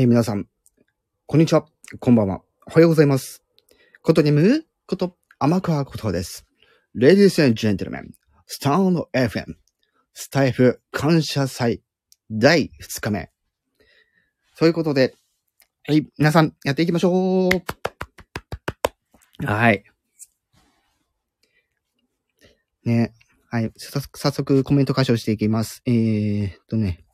えー、皆さん、こんにちは、こんばんは、おはようございます。ことにむこと、天川ことです。Ladies and Gentlemen, スタンド FM、スタイフ感謝祭第2日目。そういうことで、はい、皆さん、やっていきましょう。はい。ね、はい、早速コメント解消していきます。えーっとね、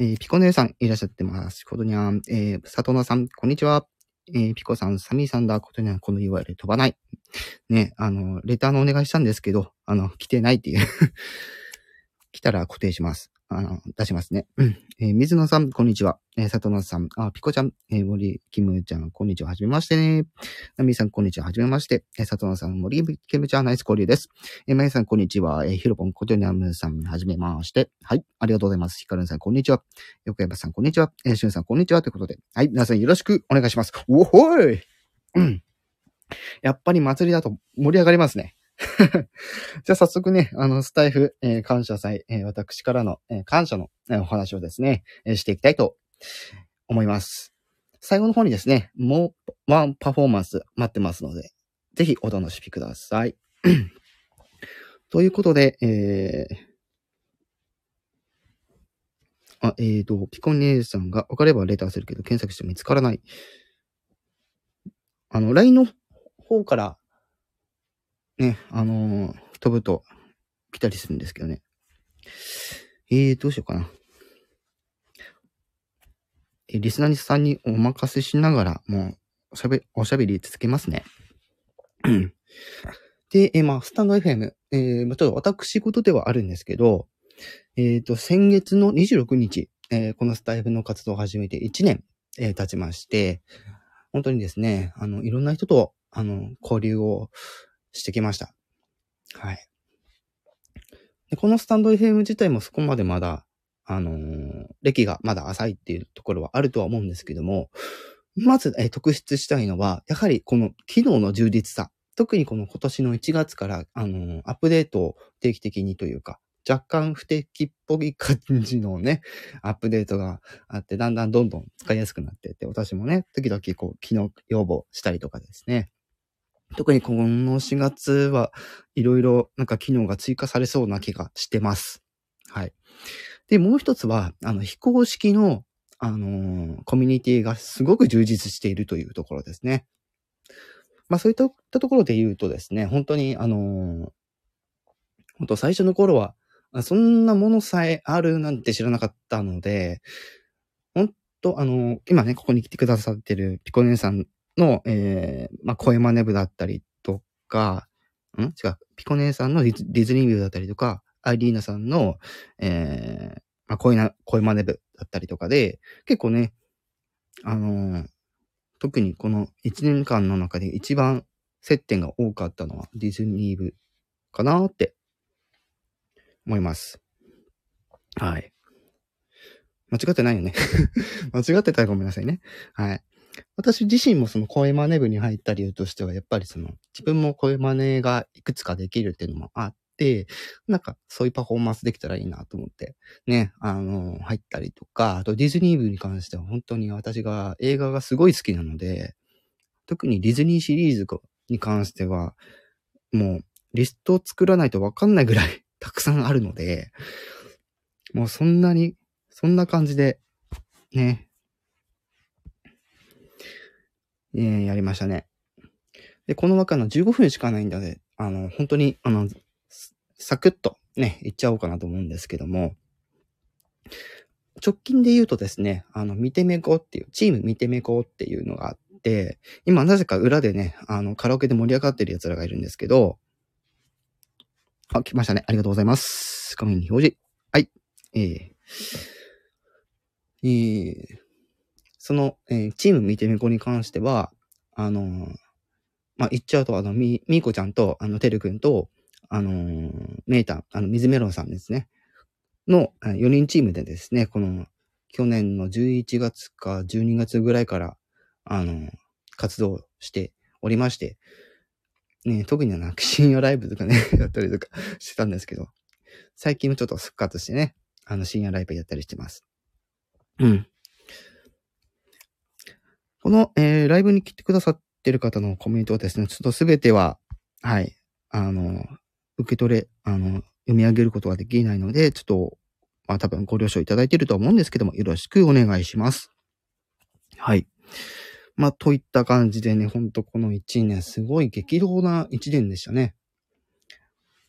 えーピコ姉さんいらっしゃってます。ことにゃん、えー、佐藤野さん、こんにちは。えーピコさん、サミーさんだ、ことにゃん、この URL 飛ばない。ね、あの、レターのお願いしたんですけど、あの、来てないっていう。来たら固定します。あの、出しますね。うん。えー水野さん、こんにちは。えー佐藤菜さん、あ、ピコちゃん、えー森キムちゃん、こんにちは。はじめましてね。ナミさん、こんにちは。はじめまして。えー佐藤菜さん、森キムちゃん、ナイス交流です。えー、まゆさん、こんにちは。えーヒロポン、ことにゃんさん、はじめまして。はい。ありがとうございます。ヒカルンさん、こんにちは。横山さん、こんにちは。えー、しゅんさん、こんにちは。ということで。はい。皆さん、よろしくお願いします。おほいうん。やっぱり祭りだと盛り上がりますね。じゃあ早速ね、あの、スタイフ、えー感謝祭、えー私からの、えー感謝の、えーお話をですね、えーしていきたいと思います。最後の方にですね、もうワンパフォーマンス待ってますので、ぜひお楽しみください。ということで、えーあ、えーと、ピコ姉さんが分かればレターするけど検索して見つからない。あの、LINE の方から、ね、あのー飛ぶと来たりするんですけどね。えー、どうしようかな。えリスナーさんにお任せしながら、もう、おしゃべり、おしゃべり続けますね。で、えまあ、スタンド FM、えーまあ、ちょっと私事ではあるんですけど、えっ、と、先月の26日、えーこのスタイフの活動を始めて1年、えー経ちまして、本当にですね、あの、いろんな人と、あの、交流をしてきました。はい。でこのスタンド FM 自体もそこまでまだ、あのー歴がまだ浅いっていうところはあるとは思うんですけども、まず、えー特筆したいのは、やはりこの機能の充実さ。特にこの今年の1月から、あのーアップデートを定期的にというか、若干不定期っぽい感じのね、アップデートがあって、だんだんどんどん使いやすくなってって、私もね、時々こう、機能要望したりとかですね。特にこの4月はいろいろなんか機能が追加されそうな気がしてます。はい。で、もう一つは、あの、非公式の、あのーコミュニティがすごく充実しているというところですね。まあそういったところで言うとですね、本当にあのー本当最初の頃は、そんなものさえあるなんて知らなかったので、本当あのー今ね、ここに来てくださってるピコ姉さんの、えー、まあ、声真似部だったりとか、ん？違う、ピコ姉さんのディズディズニーだったりとか、アイリーナさんの、えー、まあ、声な、声真似部だったりとかで、結構ね、あのー特にこの1年間の中で一番接点が多かったのはディズニー部かなって思います。はい。間違ってないよね。間違ってたらごめんなさいね。はい。私自身もその声真似部に入った理由としては、やっぱりその自分も声真似がいくつかできるっていうのもあって、なんかそういうパフォーマンスできたらいいなと思って、ね、あの、入ったりとか、あとディズニー部に関しては本当に私が映画がすごい好きなので、特にディズニーシリーズに関しては、もうリストを作らないとわかんないぐらい たくさんあるので、もうそんなに、そんな感じで、ね、えーやりましたね。で、この枠の15分しかないんで、あの、本当に、あの、サクッとね、いっちゃおうかなと思うんですけども、直近で言うとですね、あの、見てめこっていう、チーム見てめこっていうのがあって、今なぜか裏でね、あの、カラオケで盛り上がってる奴らがいるんですけど、あ、来ましたね。ありがとうございます。画面に表示。はい。えー、えー、その、えーチーム見てめこに関しては、あのーまあ、言っちゃうと、あの、み、みーこちゃんと、あの、てるくんと、あのーメータン、あの、水メロンさんですね。の、4人チームでですね、この、去年の11月か12月ぐらいから、あの、活動しておりまして、ね、特にはなんか深夜ライブとかね、やったりとか してたんですけど、最近もちょっと復活してね、あの、深夜ライブやったりしてます。うん。この、えー、ライブに来てくださってる方のコメントはですね、ちょっとすべては、はい、あの、受け取れ、あの、読み上げることができないので、ちょっと、まあ多分ご了承いただいていると思うんですけども、よろしくお願いします。はい。まあ、といった感じでね、ほんとこの1年、すごい激動な1年でしたね。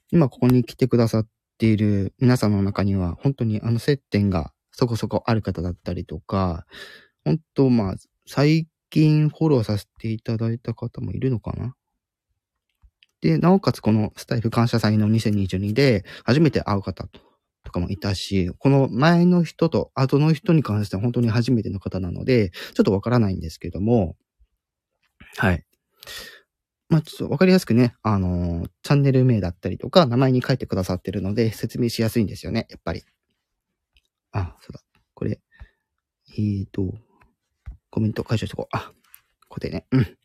今ここに来てくださっている皆さんの中には、本当にあの接点がそこそこある方だったりとか、本当まあ、最近フォローさせていただいた方もいるのかな？で、なおかつこのスタイフ感謝祭の2022で初めて会う方とかもいたし、この前の人と後の人に関しては本当に初めての方なので、ちょっとわからないんですけども、はい。まあ、ちょっとわかりやすくね、あのー、チャンネル名だったりとか、名前に書いてくださってるので、説明しやすいんですよね、やっぱり。あ、そうだ。これ、えーと、コメント解消しとこう。あ、これね。うん。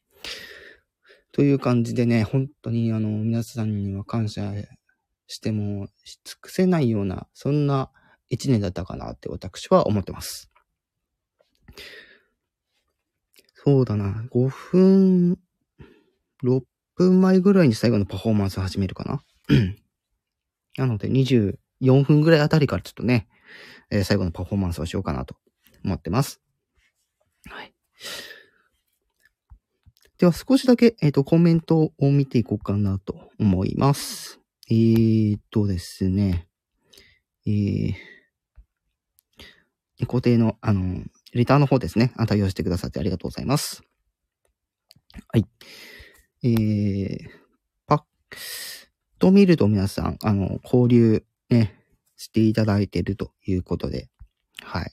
という感じでね、本当にあの、皆さんには感謝してもし尽くせないような、そんな一年だったかなって私は思ってます。そうだな、5分、6分前ぐらいに最後のパフォーマンスを始めるかな。なので24分ぐらいあたりからちょっとね、えー、最後のパフォーマンスをしようかなと思ってます。はい。では少しだけ、えっ、ー、と、コメントを見ていこうかなと思います。えー、っとですね。えー、固定の、あの、レターの方ですね。あ対応してくださってありがとうございます。はい。えー、パッと見ると皆さん、あの、交流ね、していただいているということで、はい。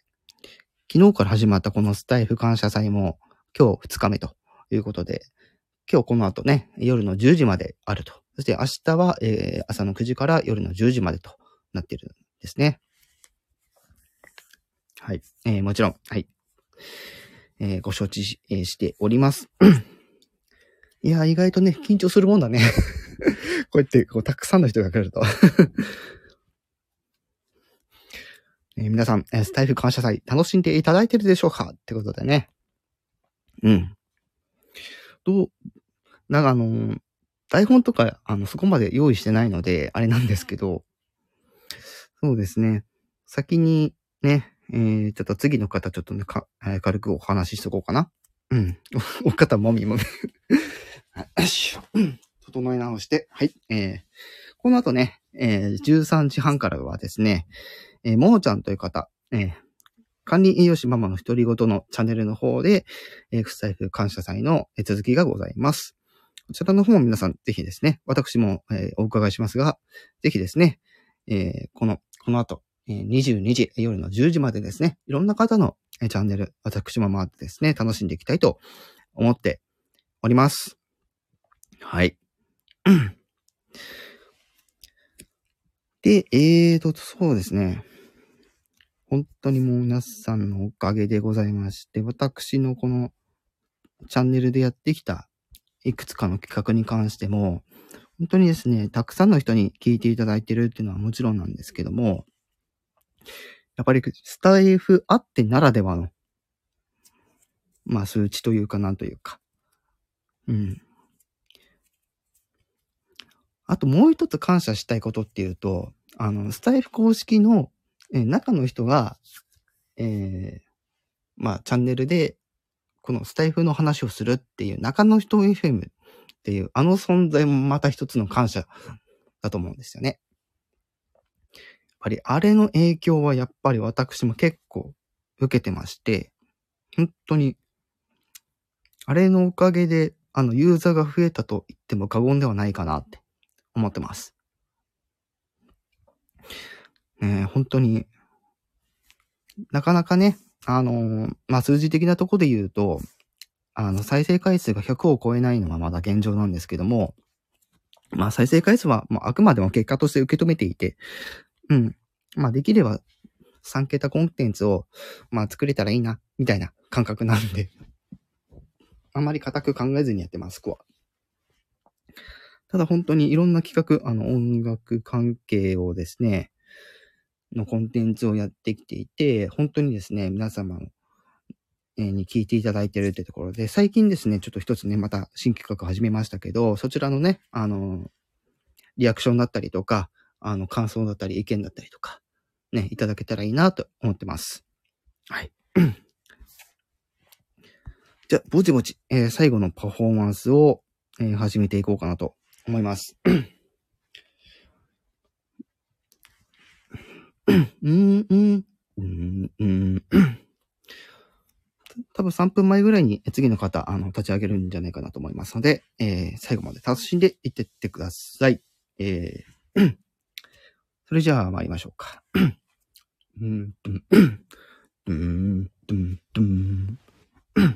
昨日から始まったこのスタイフ感謝祭も今日2日目ということで、今日この後ね、夜の10時まであるとそして明日は、えー、朝の9時から夜の10時までとなっているんですね。はい。えー、もちろん、はい。えー、ご承知し,、え、しております。いや、意外とね、緊張するもんだね。こうやって、こう、たくさんの人が来ると。えー、皆さん、スタイフ感謝祭楽しんでいただいてるでしょうか？ってことでね。うん。どう、なんかあのー、台本とか、あの、そこまで用意してないので、あれなんですけど、そうですね。先にね、えー、ちょっと次の方ちょっとね、か、えー、軽くお話ししとこうかな。うん。お方もみもみ。よしょ。整え直して、はい。えー、この後ね、えー、13時半からはですね、えー、ももちゃんという方、えー、管理栄養士ママの独り言のチャンネルの方で、えー、スタイフ感謝祭の続きがございます。こちらの方も皆さんぜひですね、私も、えー、お伺いしますが、ぜひですね、えー、この、この後、えー、22時、夜の10時までですね、いろんな方の、えー、チャンネル、私も回ってですね、楽しんでいきたいと思っております。はい。で、えーと、そうですね。本当にもう皆さんのおかげでございまして、私のこのチャンネルでやってきたいくつかの企画に関しても、本当にですね、たくさんの人に聞いていただいてるっていうのはもちろんなんですけども、やっぱりスタイフあってならではの、まあ数値というかなんというか、うん。あともう一つ感謝したいことっていうと、あの、スタイフ公式の、え中の人が、えー、まあチャンネルでこのスタイフの話をするっていう中の人 FM っていうあの存在もまた一つの感謝だと思うんですよね。やっぱりあれの影響はやっぱり私も結構受けてまして、本当に、あれのおかげであのユーザーが増えたと言っても過言ではないかなって思ってます。ね本当に、なかなかね、あの、まあ、数字的なとこで言うと、あの、再生回数が100を超えないのはまだ現状なんですけども、まあ、再生回数は、まあ、あくまでも結果として受け止めていて、うん。まあ、できれば3桁コンテンツを、まあ、作れたらいいな、みたいな感覚なんで、あまり固く考えずにやってます、こは。ただ本当にいろんな企画、あの、音楽関係をですね、のコンテンツをやってきていて、本当にですね、皆様、に聞いていただいてるってところで、最近ですね、ちょっと一つね、また新企画始めましたけど、そちらのね、あの、リアクションだったりとか、あの、感想だったり、意見だったりとか、ね、いただけたらいいなと思ってます。はい。じゃあ、ぼちぼち、えー、最後のパフォーマンスを、えー、始めていこうかなと思います。うん、うん、うん、多分3分前ぐらいに次の方、あの、立ち上げるんじゃないかなと思いますので、えー、最後まで楽しんでいってってください。えー、それじゃあ参りましょうか。うん、うん、うん、うん、うん、わ。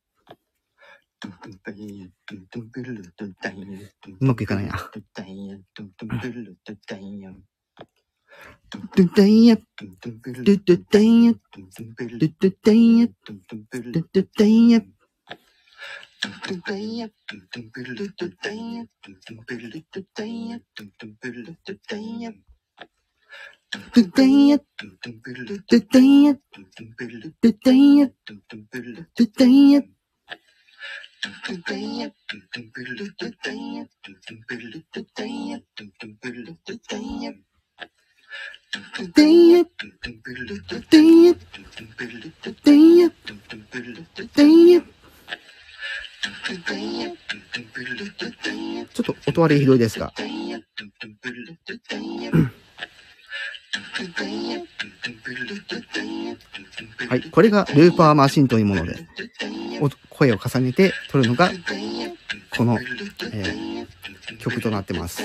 うまくいかないな。ドゥダイヤドゥドダイヤドゥダイヤドゥダイヤちょっと音割れひどいですが。はい。これがルーパーマシンというもので、声を重ねて撮るのが、この、えー、曲となってます。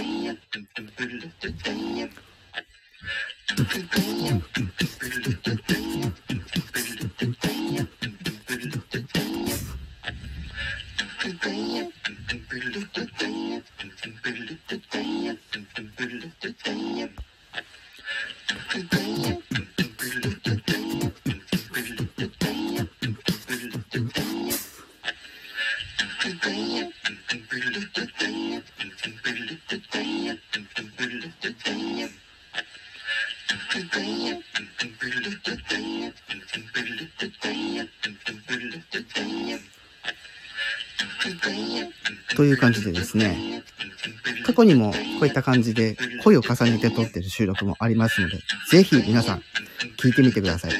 という感じでですね、過去にもこういった感じで声を重ねて撮ってる収録もありますので、ぜひ皆さん聞いてみてください。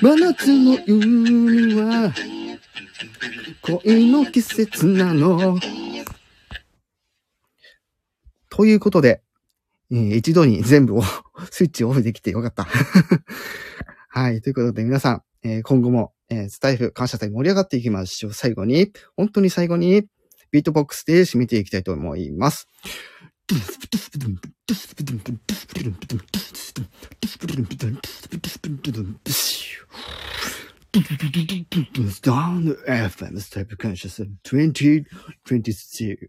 真夏の海は恋の季節なの。ということで、えー、一度に 全部をスイッチオフできてよかった はい。ということで皆さん、えー、今後も、えー、スタイフ感謝祭盛り上がっていきましょう。最後に、本当に最後に、ビートボックスで締めていきたいと思います。Down FM Step Conscious 2022